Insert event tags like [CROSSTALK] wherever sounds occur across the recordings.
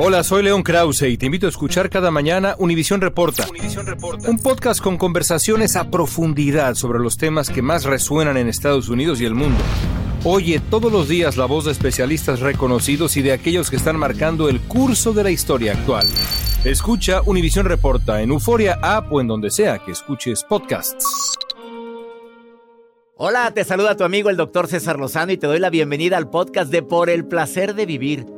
Hola, soy León Krause y te invito a escuchar cada mañana Univisión Reporta, Reporta, un podcast con conversaciones a profundidad sobre los temas que más resuenan en Estados Unidos y el mundo. Oye todos los días la voz de especialistas reconocidos y de aquellos que están marcando el curso de la historia actual. Escucha Univisión Reporta en Euforia App o en donde sea que escuches podcasts. Hola, te saluda tu amigo el doctor César Lozano y te doy la bienvenida al podcast de Por el placer de vivir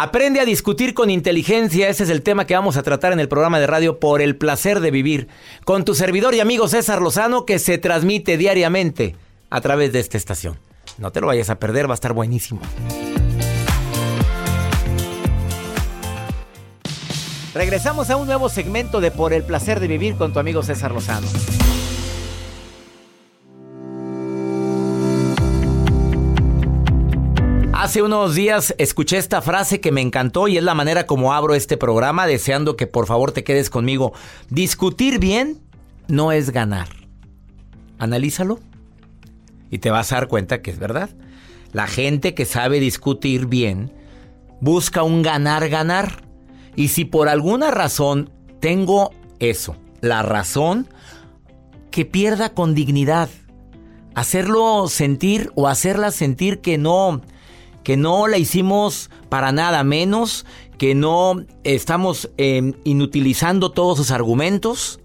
Aprende a discutir con inteligencia, ese es el tema que vamos a tratar en el programa de radio por el placer de vivir, con tu servidor y amigo César Lozano que se transmite diariamente a través de esta estación. No te lo vayas a perder, va a estar buenísimo. Regresamos a un nuevo segmento de Por el placer de vivir con tu amigo César Lozano. Hace unos días escuché esta frase que me encantó y es la manera como abro este programa, deseando que por favor te quedes conmigo. Discutir bien no es ganar. Analízalo y te vas a dar cuenta que es verdad. La gente que sabe discutir bien busca un ganar-ganar. Y si por alguna razón tengo eso, la razón, que pierda con dignidad. Hacerlo sentir o hacerla sentir que no que no la hicimos para nada menos, que no estamos em, inutilizando todos sus argumentos.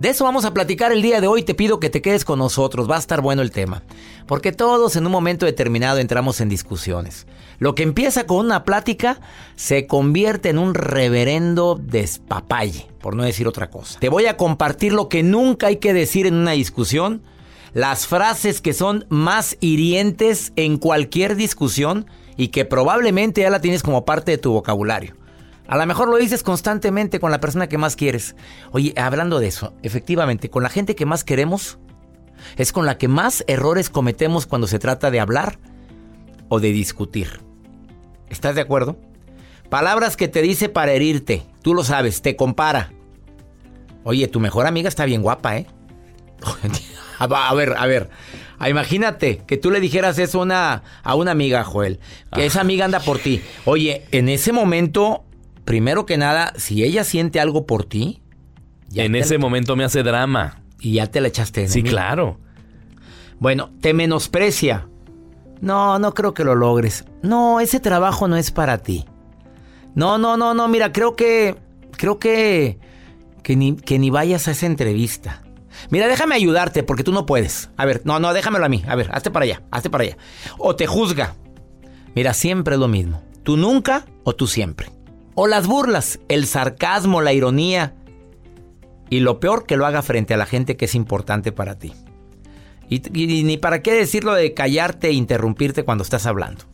De eso vamos a platicar el día de hoy. Te pido que te quedes con nosotros. Va a estar bueno el tema. Porque todos en un momento determinado entramos en discusiones. Lo que empieza con una plática se convierte en un reverendo despapalle, por no decir otra cosa. Te voy a compartir lo que nunca hay que decir en una discusión las frases que son más hirientes en cualquier discusión y que probablemente ya la tienes como parte de tu vocabulario. A lo mejor lo dices constantemente con la persona que más quieres. Oye, hablando de eso, efectivamente, con la gente que más queremos, es con la que más errores cometemos cuando se trata de hablar o de discutir. ¿Estás de acuerdo? Palabras que te dice para herirte. Tú lo sabes, te compara. Oye, tu mejor amiga está bien guapa, ¿eh? [LAUGHS] A ver, a ver. Ah, imagínate que tú le dijeras eso una, a una amiga, Joel. Que esa amiga anda por ti. Oye, en ese momento, primero que nada, si ella siente algo por ti. en ese momento me hace drama. Y ya te la echaste. Sí, claro. Bueno, te menosprecia. No, no creo que lo logres. No, ese trabajo no es para ti. No, no, no, no. Mira, creo que. Creo que. Que ni, que ni vayas a esa entrevista. Mira, déjame ayudarte porque tú no puedes. A ver, no, no, déjamelo a mí. A ver, hazte para allá, hazte para allá. O te juzga. Mira, siempre es lo mismo. Tú nunca o tú siempre. O las burlas, el sarcasmo, la ironía. Y lo peor que lo haga frente a la gente que es importante para ti. Y, ni para qué decirlo de callarte e interrumpirte cuando estás hablando.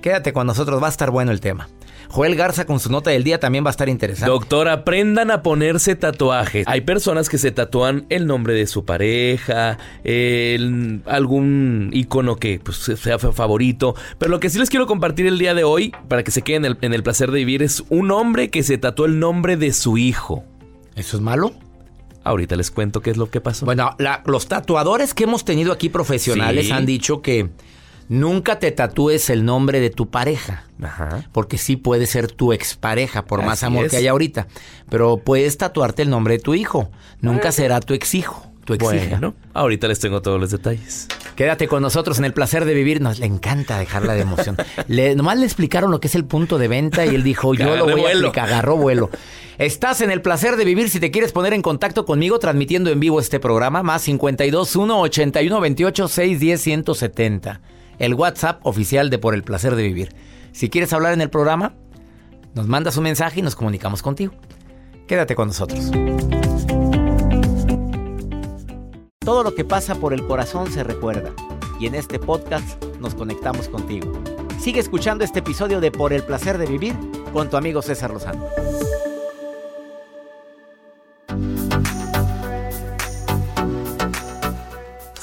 Quédate con nosotros, va a estar bueno el tema. Joel Garza con su nota del día también va a estar interesante. Doctor, aprendan a ponerse tatuajes. Hay personas que se tatúan el nombre de su pareja, algún icono que pues, sea favorito. Pero lo que sí les quiero compartir el día de hoy, para que se queden en el, en el placer de vivir, es un hombre que se tatuó el nombre de su hijo. ¿Eso es malo? Ahorita les cuento qué es lo que pasó. Bueno, los tatuadores que hemos tenido aquí profesionales han dicho que Nunca te tatúes el nombre de tu pareja. Ajá. Porque sí puede ser tu expareja, por más amor que haya ahorita. Pero puedes tatuarte el nombre de tu hijo. Nunca será tu exijo. Tu exija. Bueno, ahorita les tengo todos los detalles. Quédate con nosotros en el placer de vivir. Nos le encanta dejarla de emoción. [LAUGHS] le, nomás le explicaron lo que es el punto de venta y él dijo, yo lo voy a explicar. Agarró vuelo. Estás en el placer de vivir. Si te quieres poner en contacto conmigo transmitiendo en vivo este programa, más 52 1 81 28 610 170 el WhatsApp oficial de Por el Placer de Vivir. Si quieres hablar en el programa, nos mandas un mensaje y nos comunicamos contigo. Quédate con nosotros. Todo lo que pasa por el corazón se recuerda y en este podcast nos conectamos contigo. Sigue escuchando este episodio de Por el placer de vivir con tu amigo César Lozano.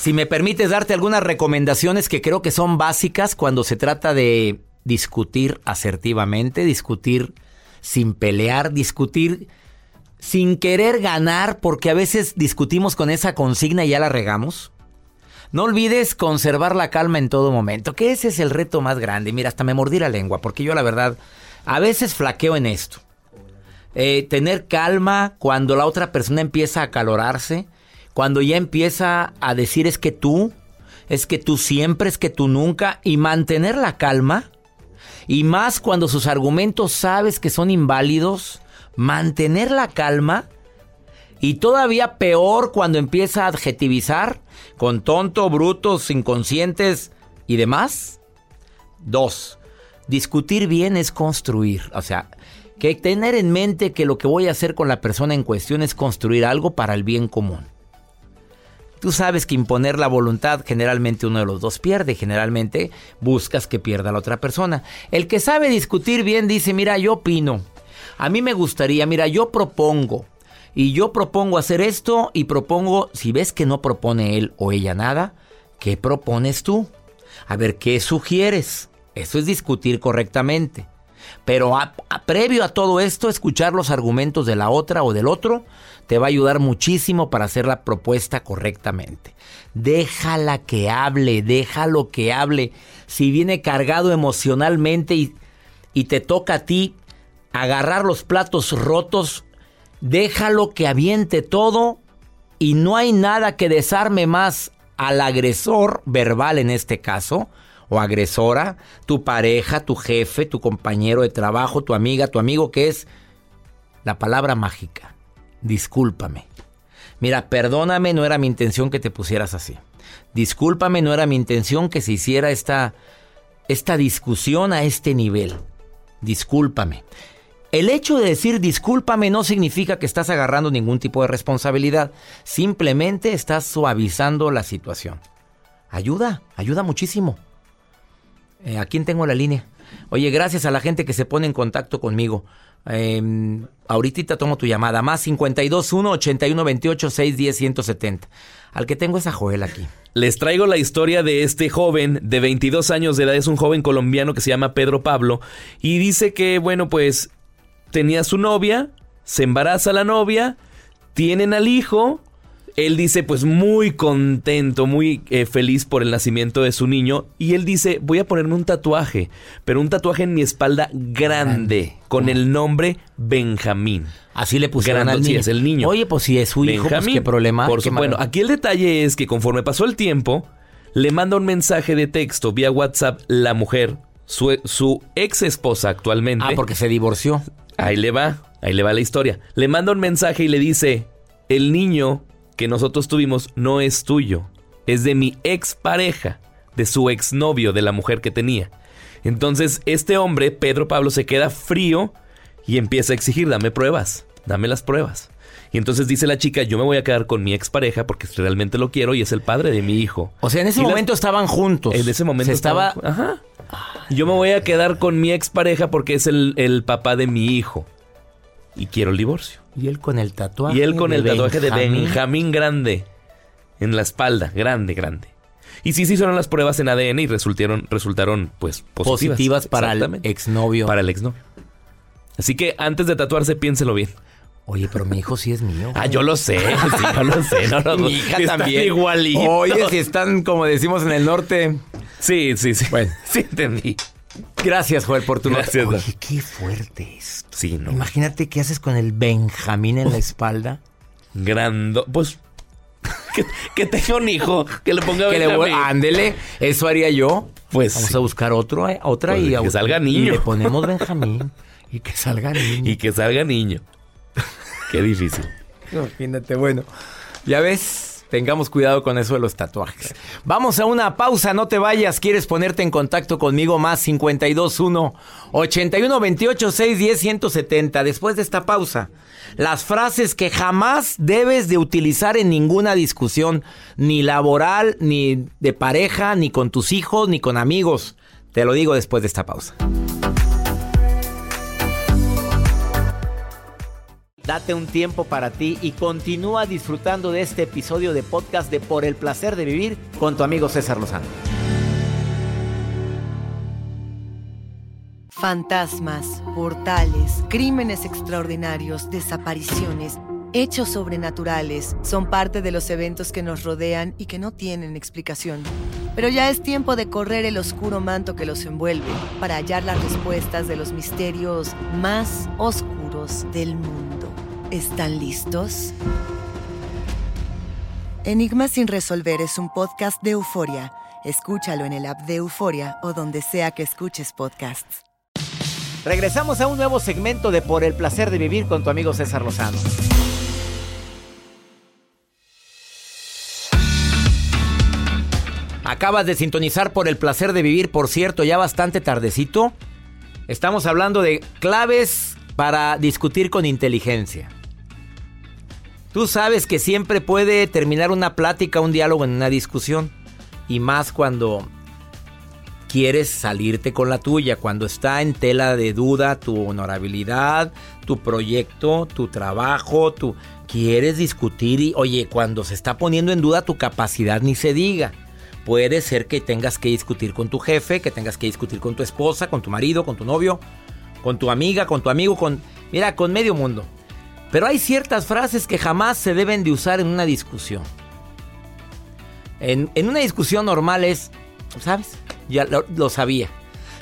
Si me permites darte algunas recomendaciones que creo que son básicas cuando se trata de discutir asertivamente, discutir sin pelear, discutir sin querer ganar, porque a veces discutimos con esa consigna y ya la regamos. No olvides conservar la calma en todo momento, que ese es el reto más grande. Mira, hasta me mordí la lengua, porque yo la verdad a veces flaqueo en esto. Eh, tener calma cuando la otra persona empieza a acalorarse, cuando ya empieza a decir es que tú, es que tú siempre, es que tú nunca, y mantener la calma, y más cuando sus argumentos sabes que son inválidos, mantener la calma, y todavía peor cuando empieza a adjetivizar con tonto, brutos, inconscientes y demás. Dos, discutir bien es construir, o sea, que tener en mente que lo que voy a hacer con la persona en cuestión es construir algo para el bien común. Tú sabes que imponer la voluntad generalmente uno de los dos pierde, generalmente buscas que pierda la otra persona. El que sabe discutir bien dice, mira, yo opino, a mí me gustaría, mira, yo propongo, y yo propongo hacer esto y propongo, si ves que no propone él o ella nada, ¿qué propones tú? A ver, ¿qué sugieres? Eso es discutir correctamente. Pero previo a todo esto, escuchar los argumentos de la otra o del otro te va a ayudar muchísimo para hacer la propuesta correctamente. Déjala que hable, déjalo que hable. Si viene cargado emocionalmente y, y te toca a ti agarrar los platos rotos, déjalo que aviente todo y no hay nada que desarme más al agresor verbal en este caso o agresora, tu pareja, tu jefe, tu compañero de trabajo, tu amiga, tu amigo, que es la palabra mágica discúlpame. Mira, perdóname, no era mi intención que te pusieras así. Discúlpame, no era mi intención que se hiciera esta, esta discusión a este nivel. Discúlpame. El hecho de decir discúlpame no significa que estás agarrando ningún tipo de responsabilidad. Simplemente estás suavizando la situación. Ayuda, ayuda muchísimo. Eh, ¿A quién tengo la línea? Oye, gracias a la gente que se pone en contacto conmigo. Eh, ahorita tomo tu llamada. Más 521 8128 610 170. Al que tengo esa Joel aquí. Les traigo la historia de este joven de 22 años de edad. Es un joven colombiano que se llama Pedro Pablo. Y dice que, bueno, pues tenía su novia, se embaraza la novia, tienen al hijo él dice pues muy contento, muy eh, feliz por el nacimiento de su niño y él dice voy a ponerme un tatuaje, pero un tatuaje en mi espalda grande, con el nombre Benjamín. Así le pusieron al niño. es el niño. Oye, pues si es su hijo, pues, qué problema. Por bueno, aquí el detalle es que conforme pasó el tiempo, le manda un mensaje de texto vía WhatsApp la mujer, su, su ex esposa actualmente. Ah, porque se divorció. Ahí le va, ahí le va la historia. Le manda un mensaje y le dice, el niño que nosotros tuvimos no es tuyo, es de mi expareja, de su exnovio, de la mujer que tenía. Entonces este hombre, Pedro Pablo, se queda frío y empieza a exigir, dame pruebas, dame las pruebas. Y entonces dice la chica, yo me voy a quedar con mi expareja porque realmente lo quiero y es el padre de mi hijo. O sea, en ese momento estaban juntos. En ese momento estaba... Ajá. Yo me voy a quedar con mi expareja porque es el, el papá de mi hijo. Y quiero el divorcio. Y él con el tatuaje. Y él con el tatuaje de Benjamín grande. En la espalda, grande, grande. Y sí se hicieron las pruebas en ADN y resultaron, resultaron pues positivas. Positivas para el exnovio. Para el exnovio. Así que antes de tatuarse, piénselo bien. Oye, pero mi hijo sí es mío. Ah, yo lo sé, [LAUGHS] sí, yo lo sé. No, mi hija también. Igualito. Oye, si están, como decimos en el norte. Sí, sí, sí. Bueno, [LAUGHS] sí entendí. Gracias, Joel, por tu Gracias. Oye, qué fuerte esto. Sí, no. Imagínate qué haces con el Benjamín en la espalda. Grando. Pues. Que, que tenga un hijo. Que le ponga Que le ándele, eso haría yo. Pues Vamos sí. a buscar otro, eh, otra Pues, y, que a- salga y niño. le ponemos Benjamín y que salga niño. Y que salga niño. Qué difícil. Imagínate, bueno. Ya ves, tengamos cuidado con eso de los tatuajes. Vamos a una pausa, no te vayas. ¿Quieres ponerte en contacto conmigo? Más 521 81 28 610 170. Después de esta pausa, las frases que jamás debes de utilizar en ninguna discusión, ni laboral, ni de pareja, ni con tus hijos, ni con amigos. Te lo digo después de esta pausa. Date un tiempo para ti y continúa disfrutando de este episodio de podcast de Por el placer de vivir con tu amigo César Lozano. Fantasmas, portales, crímenes extraordinarios, desapariciones, hechos sobrenaturales son parte de los eventos que nos rodean y que no tienen explicación. Pero ya es tiempo de correr el oscuro manto que los envuelve para hallar las respuestas de los misterios más oscuros del mundo. ¿Están listos? Enigma sin resolver es un podcast de euforia. Escúchalo en el app de Euforia o donde sea que escuches podcasts. Regresamos a un nuevo segmento de Por el placer de vivir con tu amigo César Lozano. Acabas de sintonizar por el placer de vivir, por cierto, ya bastante tardecito. Estamos hablando de claves para discutir con inteligencia. Tú sabes que siempre puede terminar una plática, un diálogo en una discusión. Y más cuando quieres salirte con la tuya, cuando está en tela de duda tu honorabilidad, tu proyecto, tu trabajo, tu quieres discutir y oye, cuando se está poniendo en duda tu capacidad ni se diga. Puede ser que tengas que discutir con tu jefe, que tengas que discutir con tu esposa, con tu marido, con tu novio, con tu amiga, con tu amigo, con mira, con medio mundo. Pero hay ciertas frases que jamás se deben de usar en una discusión. En, en una discusión normal es, ¿sabes? Ya lo, sabía.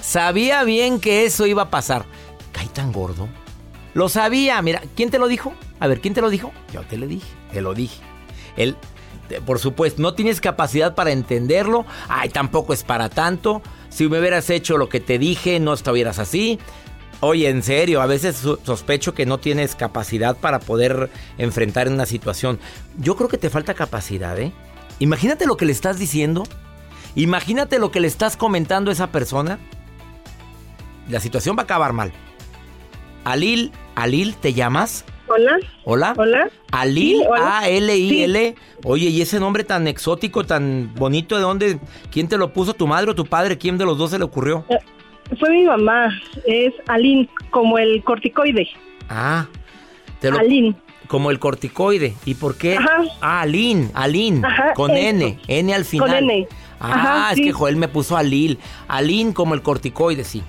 Sabía bien que eso iba a pasar. ¿Caí tan gordo? Lo sabía. Mira, ¿quién te lo dijo? A ver, ¿quién te lo dijo? Yo te lo dije. Te lo dije. Él, por supuesto, no tienes capacidad para entenderlo. Ay, tampoco es para tanto. Si me hubieras hecho lo que te dije, no estuvieras así. Oye, en serio, a veces sospecho que no tienes capacidad para poder enfrentar una situación. Yo creo que te falta capacidad, ¿eh? Imagínate lo que le estás diciendo Imagínate lo que le estás comentando a esa persona. La situación va a acabar mal. Alil, Alil, ¿te llamas? Hola. Hola. Hola. Alil, A-L-I-L. Oye, ¿y ese nombre tan exótico, tan bonito, de dónde? ¿Quién te lo puso? ¿Tu madre o tu padre? ¿Quién de los dos se le ocurrió? Eh, fue mi mamá. Es Alin, como el corticoide. Ah. Te lo... Alin. Como el corticoide. ¿Y por qué? Ajá. Ah, Alin, Alin. con N. N al final. Con N. Ah, es que Joel me puso a Lil. Alin como el corticoide, sí.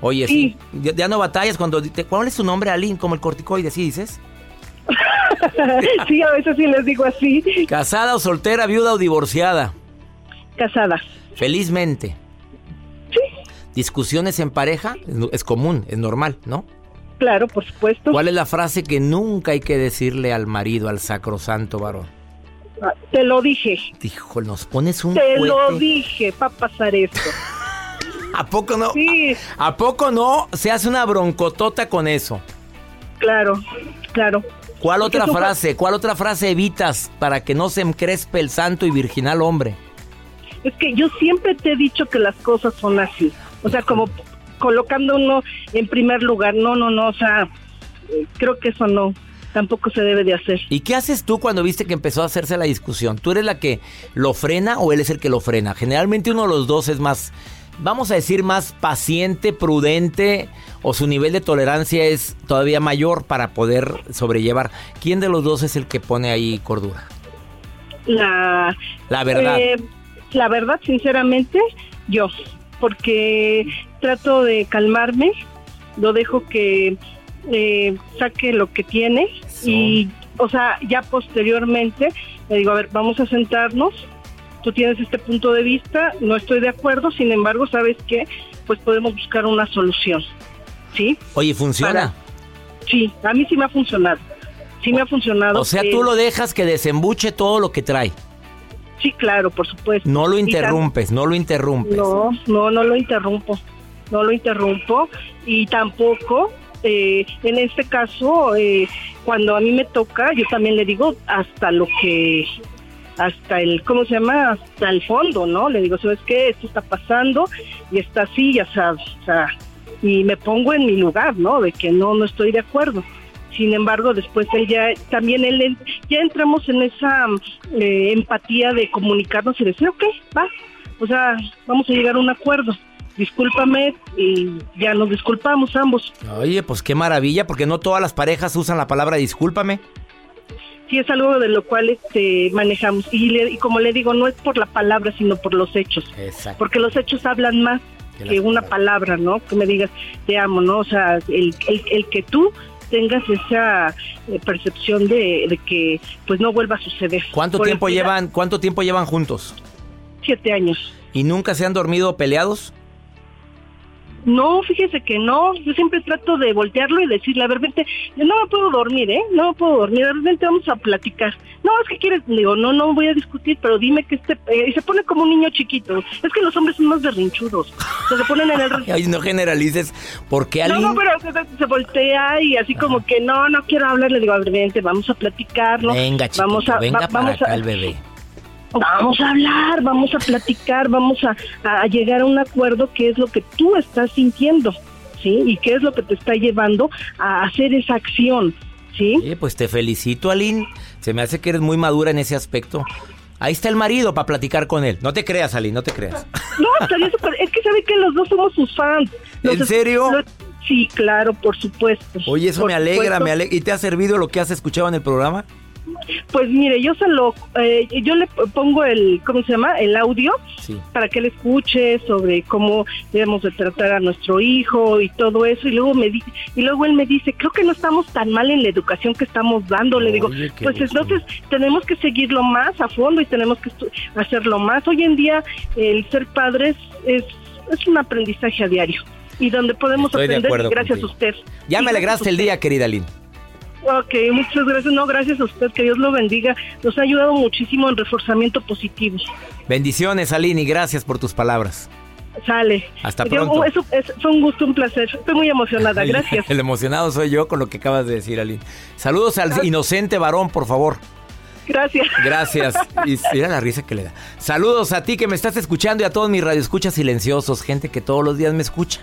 Oye, sí. Ya, no batallas cuando... Te, ¿Cuál es su nombre, Alin? Como el corticoide, ¿sí dices? [LAUGHS] sí, a veces sí les digo así. ¿Casada o soltera, viuda o divorciada? Casada. Felizmente. ¿Discusiones en pareja? Es común, es normal, ¿no? Claro, por supuesto. ¿Cuál es la frase que nunca hay que decirle al marido, al sacrosanto varón? Te lo dije. Dijo, nos pones un. Te lo dije, va a pasar esto. [LAUGHS] ¿A poco no? Sí. ¿A poco no se hace una broncotota con eso? Claro, claro. ¿Cuál otra frase? ¿Cuál otra frase evitas para que no se encrespe el santo y virginal hombre? Es que yo siempre te he dicho que las cosas son así. O sea, como colocando uno en primer lugar. No, no, no. O sea, eh, creo que eso no tampoco se debe de hacer. ¿Y qué haces tú cuando viste que empezó a hacerse la discusión? ¿Tú eres la que lo frena o él es el que lo frena? Generalmente uno de los dos es más, vamos a decir, más paciente, prudente o su nivel de tolerancia es todavía mayor para poder sobrellevar. ¿Quién de los dos es el que pone ahí cordura? La, la verdad. Eh, la verdad, sinceramente, yo, porque trato de calmarme, lo dejo que eh, saque lo que tiene y, o sea, ya posteriormente le digo, a ver, vamos a sentarnos, tú tienes este punto de vista, no estoy de acuerdo, sin embargo, ¿sabes qué? Pues podemos buscar una solución, ¿sí? Oye, ¿funciona? sí, a mí sí me ha funcionado, sí me ha funcionado. O sea, tú lo dejas que desembuche todo lo que trae. Sí, claro, por supuesto. No lo interrumpes, no lo interrumpes. No, no, no lo interrumpo, no lo interrumpo y tampoco eh, en este caso, eh, cuando a mí me toca, yo también le digo hasta lo que, hasta el, ¿cómo se llama? Hasta el fondo, ¿no? Le digo, ¿sabes qué? Esto está pasando y está así, ya sabes, o sea, y me pongo en mi lugar, ¿no? De que no, no estoy de acuerdo. Sin embargo, después él ya, también él, ya entramos en esa eh, empatía de comunicarnos y decir, ok, va, o sea, vamos a llegar a un acuerdo. discúlpame y ya nos disculpamos ambos. Oye, pues qué maravilla, porque no todas las parejas usan la palabra discúlpame. Sí, es algo de lo cual este, manejamos. Y, le- y como le digo, no es por la palabra, sino por los hechos. Exacto. Porque los hechos hablan más Que una palabra, ¿no? Que me digas, te amo, ¿no? O sea, el, el, el que tú tengas esa eh, percepción de, de que pues no vuelva a suceder. ¿Cuánto Por tiempo llevan, cuánto tiempo llevan juntos? Siete años. ¿Y nunca se han dormido peleados? No, fíjese que no. Yo siempre trato de voltearlo y decirle, a ver, vente, yo no me puedo dormir, ¿eh? No me puedo dormir, a ver, vente, vamos a platicar. No, es que quieres, digo, no, no voy a discutir, pero dime que este... eh, y se pone como un niño chiquito. Es que los hombres son más berrinchudos. Se le ponen en el... [LAUGHS] Ay, no generalices, porque No, alguien... no, pero se, se voltea y así como que no, no quiero hablar. Le digo, a ver, vente, vamos a platicarlo. Venga, chiquito, vamos a, venga va- para vamos acá a, el bebé. Vamos a hablar, vamos a platicar, vamos a, a llegar a un acuerdo qué es lo que tú estás sintiendo, ¿sí? Y qué es lo que te está llevando a hacer esa acción, ¿sí? Oye, pues te felicito, Aline. Se me hace que eres muy madura en ese aspecto. Ahí está el marido para platicar con él. No te creas, Aline, no te creas. [LAUGHS] No, es que sabe que los dos somos sus fans. Los ¿En serio? los- sí, claro, por supuesto. Oye, eso me alegra, supuesto. me alegra. ¿Y te ha servido lo que has escuchado en el programa? Pues mire, yo se lo, eh, yo le pongo el, ¿cómo se llama? El audio Sí. para que él escuche sobre cómo debemos de tratar a nuestro hijo y todo eso y luego me dice y luego él me dice creo que no estamos tan mal en la educación que estamos dando le digo Oye, pues gusto. entonces tenemos que seguirlo más a fondo y tenemos que hacerlo más hoy en día el ser padres es es un aprendizaje a diario y donde podemos Estoy aprender gracias contigo. a usted Ya me alegraste el día, querida Aline. Ok, muchas gracias. No, gracias a usted. Que Dios lo bendiga. Nos ha ayudado muchísimo en reforzamiento positivo. Bendiciones, Aline, y gracias por tus palabras. Sale. Hasta pronto. eso- es- fue un gusto, un placer. Estoy muy emocionada. [LAUGHS] Gracias. El [LAUGHS] emocionado soy yo con lo que acabas de decir, Aline. Saludos al inocente varón, por favor. Gracias. Gracias. [LAUGHS] Y mira la risa que le da. Saludos a ti que me estás escuchando y a todos mis radioescuchas silenciosos, gente que todos los días me escucha,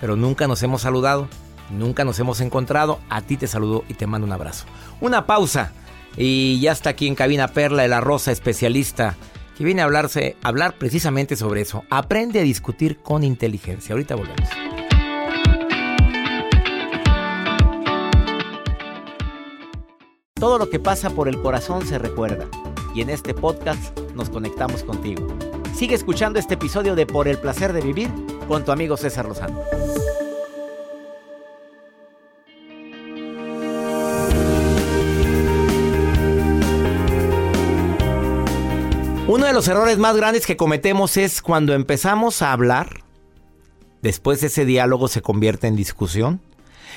pero nunca nos hemos saludado, nunca nos hemos encontrado. A ti te saludo y te mando un abrazo. Una pausa y ya está aquí en cabina Perla de la Rosa, especialista, que viene a hablarse, hablar precisamente sobre eso. Aprende a discutir con inteligencia. Ahorita volvemos. Todo lo que pasa por el corazón se recuerda. Y en este podcast nos conectamos contigo. Sigue escuchando este episodio de Por el placer de vivir con tu amigo César Lozano. Uno de los errores más grandes que cometemos es cuando empezamos a hablar, después ese diálogo se convierte en discusión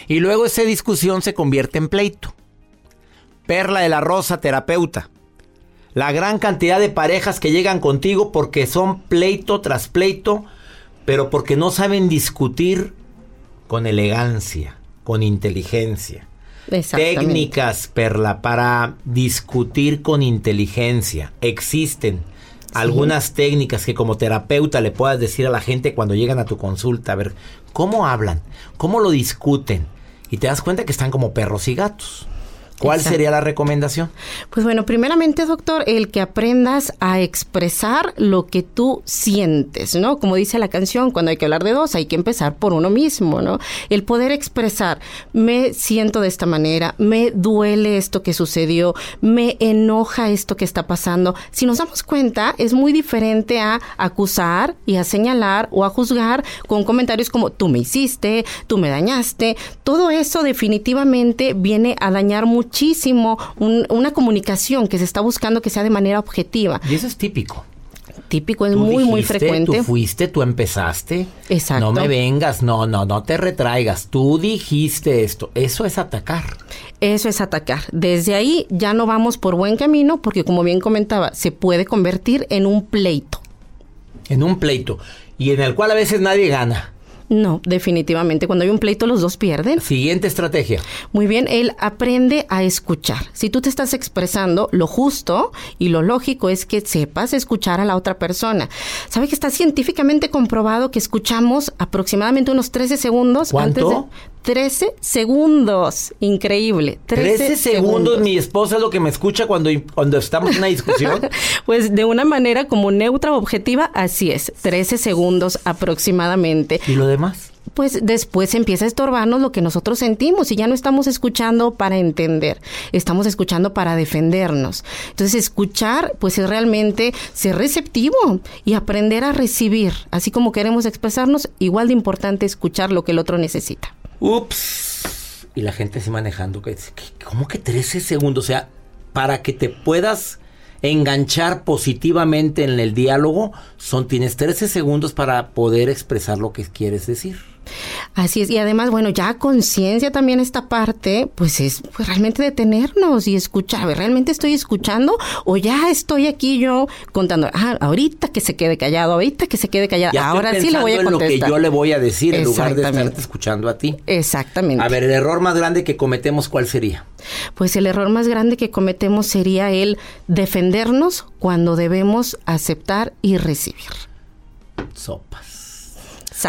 y luego esa discusión se convierte en pleito. Perla de la Rosa, terapeuta. La gran cantidad de parejas que llegan contigo porque son pleito tras pleito, pero porque no saben discutir con elegancia, con inteligencia. Técnicas, Perla, para discutir con inteligencia. Existen algunas técnicas que como terapeuta le puedas decir a la gente cuando llegan a tu consulta, a ver, ¿cómo hablan? ¿Cómo lo discuten? Y te das cuenta que están como perros y gatos. ¿Cuál Exacto. sería la recomendación? Pues bueno, primeramente, doctor, el que aprendas a expresar lo que tú sientes, ¿no? Como dice la canción, cuando hay que hablar de dos, hay que empezar por uno mismo, ¿no? El poder expresar, me siento de esta manera, me duele esto que sucedió, me enoja esto que está pasando. Si nos damos cuenta, es muy diferente a acusar y a señalar o a juzgar con comentarios como tú me hiciste, tú me dañaste. Todo eso definitivamente viene a dañar muchísimo un- una comunicación que se está buscando que sea de manera objetiva. Y eso es típico. Típico, es Tú muy, muy frecuente. Tú fuiste, tú empezaste. Exacto. No me vengas, no, no, no te retraigas. Tú dijiste esto. Eso es atacar. Eso es atacar. Desde ahí ya no vamos por buen camino porque como bien comentaba, se puede convertir en un pleito. En un pleito. Y en el cual a veces nadie gana. No, definitivamente. Cuando hay un pleito, los dos pierden. Siguiente estrategia. Muy bien, él aprende a escuchar. Si tú te estás expresando, lo justo y lo lógico es que sepas escuchar a la otra persona. ¿Sabe que está científicamente comprobado que escuchamos aproximadamente unos 13 segundos ¿Cuánto? antes de 13 segundos. Increíble. 13, segundos, mi esposa es lo que me escucha cuando, cuando estamos en una discusión. [LAUGHS] pues de una manera como neutra objetiva, así es. 13 segundos aproximadamente. ¿Y lo demás? pues después empieza a estorbarnos lo que nosotros sentimos y ya no estamos escuchando para entender, estamos escuchando para defendernos. Entonces escuchar pues es realmente ser receptivo y aprender a recibir, así como queremos expresarnos, igual de importante escuchar lo que el otro necesita. Ups. Y la gente se manejando, ¿cómo que 13 segundos? O sea, para que te puedas enganchar positivamente en el diálogo, son tienes 13 segundos para poder expresar lo que quieres decir. Así es, y además, bueno, ya conciencia también esta parte, pues es pues, realmente detenernos y escuchar, ¿realmente estoy escuchando o ya estoy aquí yo contando, ah, ahorita que se quede callado, ahorita que se quede callado, ahora sí le voy a contestar. En lo que yo le voy a decir en lugar de estarte escuchando a ti. Exactamente. A ver, el error más grande que cometemos, ¿cuál sería? Pues el error más grande que cometemos sería el defendernos cuando debemos aceptar y recibir. Sopas.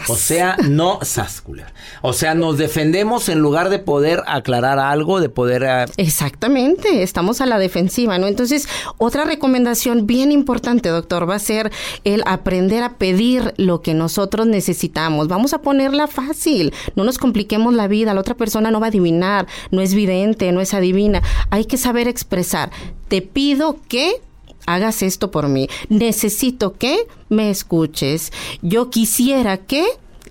O sea, no sascular. O sea, nos defendemos en lugar de poder aclarar algo, de poder... Eh, Exactamente, estamos a la defensiva, ¿no? Entonces, otra recomendación bien importante, doctor, va a ser el aprender a pedir lo que nosotros necesitamos. Vamos a ponerla fácil, no nos compliquemos la vida, la otra persona no va a adivinar, no es vidente, no es adivina. Hay que saber expresar. Te pido que hagas esto por mí. Necesito que me escuches. Yo quisiera que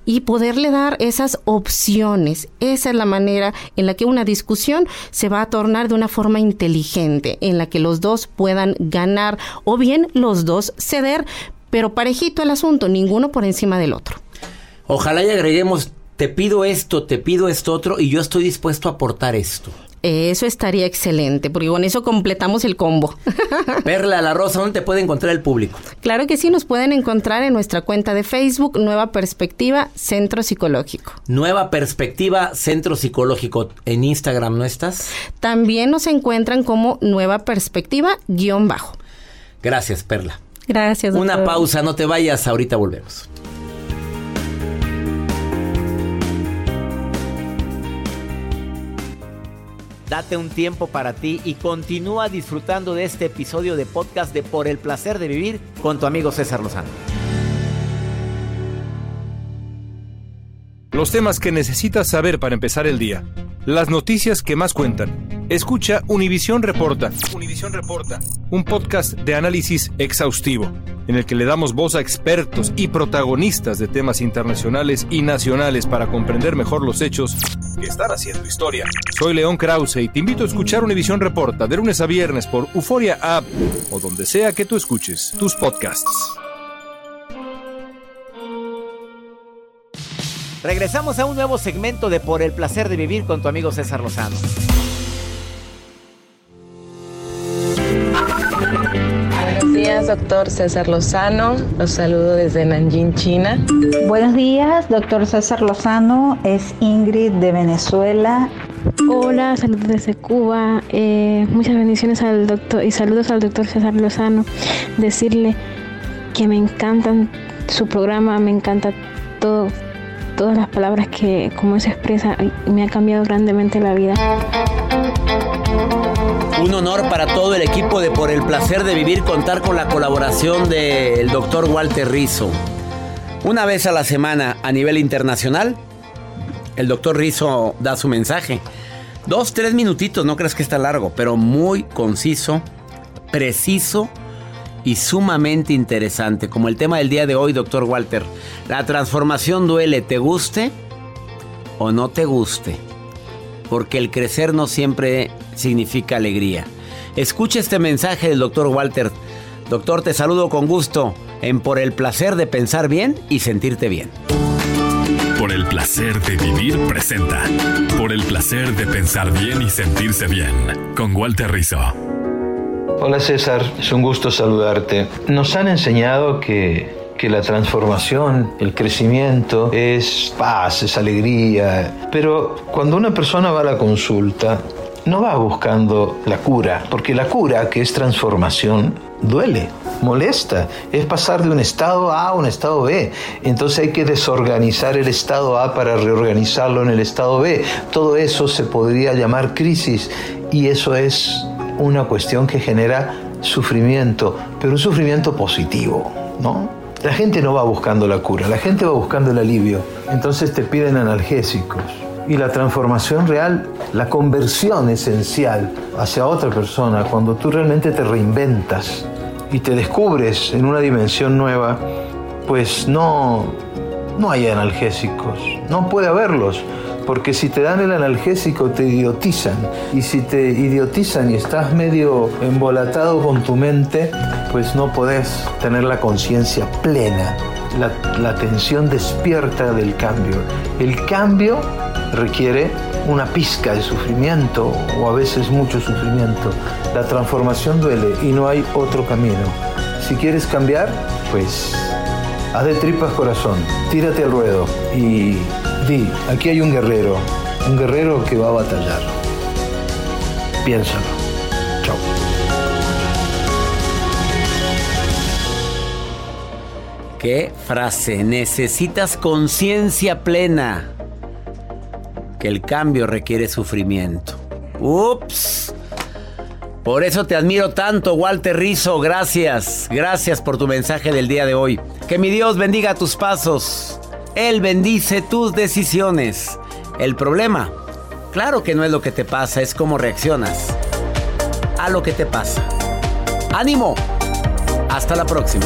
y poderle dar esas opciones. Esa es la manera en la que una discusión se va a tornar de una forma inteligente, en la que los dos puedan ganar o bien los dos ceder, pero parejito el asunto, ninguno por encima del otro. Ojalá y agreguemos, te pido esto, te pido esto otro y yo estoy dispuesto a aportar esto. Eso estaría excelente, porque con eso completamos el combo. [LAUGHS] Perla La Rosa, ¿dónde te puede encontrar el público? Claro que sí, nos pueden encontrar en nuestra cuenta de Facebook, Nueva Perspectiva Centro Psicológico. Nueva Perspectiva Centro Psicológico. ¿En Instagram no estás? También nos encuentran como Nueva Perspectiva guion bajo. Gracias, Perla. Gracias. Una pausa, no te vayas, ahorita volvemos. Date un tiempo para ti y continúa disfrutando de este episodio de podcast de Por el placer de vivir con tu amigo César Lozano. Los temas que necesitas saber para empezar el día. Las noticias que más cuentan. Escucha Univisión Reporta. Univisión Reporta. Un podcast de análisis exhaustivo, en el que le damos voz a expertos y protagonistas de temas internacionales y nacionales para comprender mejor los hechos que están haciendo historia. Soy León Krause y te invito a escuchar Univisión Reporta de lunes a viernes por Euforia App o donde sea que tú escuches tus podcasts. Regresamos a un nuevo segmento de Por el placer de vivir con tu amigo César Lozano. Días, doctor César Lozano. Los saludo desde Nanjing, China. Buenos días, doctor César Lozano. Es Ingrid de Venezuela. Hola, saludos desde Cuba. Eh, muchas bendiciones al doctor y saludos al doctor César Lozano. Decirle que me encantan su programa, me encanta todo todas las palabras que, como se expresa, me ha cambiado grandemente la vida. Un honor para todo el equipo de Por el Placer de Vivir contar con la colaboración del doctor Walter Rizzo. Una vez a la semana a nivel internacional, el doctor Rizzo da su mensaje. Dos, tres minutitos, no creas que está largo, pero muy conciso, preciso y sumamente interesante, como el tema del día de hoy, doctor Walter. La transformación duele, ¿te guste o no te guste? Porque el crecer no siempre significa alegría. Escucha este mensaje del doctor Walter. Doctor, te saludo con gusto en Por el placer de pensar bien y sentirte bien. Por el placer de vivir presenta. Por el placer de pensar bien y sentirse bien. Con Walter Rizzo. Hola César, es un gusto saludarte. Nos han enseñado que, la transformación, el crecimiento es paz, es alegría, pero cuando una persona va a la consulta, no va buscando la cura, porque la cura, que es transformación, duele, molesta. Es pasar de un estado A a un estado B. Entonces hay que desorganizar el estado A para reorganizarlo en el estado B. Todo eso se podría llamar crisis y eso es una cuestión que genera sufrimiento, pero un sufrimiento positivo, ¿no? La gente no va buscando la cura, la gente va buscando el alivio. Entonces te piden analgésicos. Y la transformación real, la conversión esencial hacia otra persona, cuando tú realmente te reinventas y te descubres en una dimensión nueva, pues no, no hay analgésicos, no puede haberlos porque si te dan el analgésico te idiotizan. Y si te idiotizan y estás medio embolatado con tu mente, pues no podés tener la conciencia plena, la, la atención despierta del cambio. El cambio requiere una pizca de sufrimiento o a veces mucho sufrimiento. La transformación duele y no hay otro camino. Si quieres cambiar, pues haz de tripas corazón, tírate al ruedo y Di, aquí hay un guerrero, un guerrero que va a batallar. Piénsalo. Chao. ¿Qué frase? Necesitas conciencia plena. Que el cambio requiere sufrimiento. Ups. Por eso te admiro tanto, Walter Rizzo. Gracias. Gracias por tu mensaje del día de hoy. Que mi Dios bendiga tus pasos. Él bendice tus decisiones. El problema, claro que no es lo que te pasa, es cómo reaccionas a lo que te pasa. ¡Ánimo! Hasta la próxima.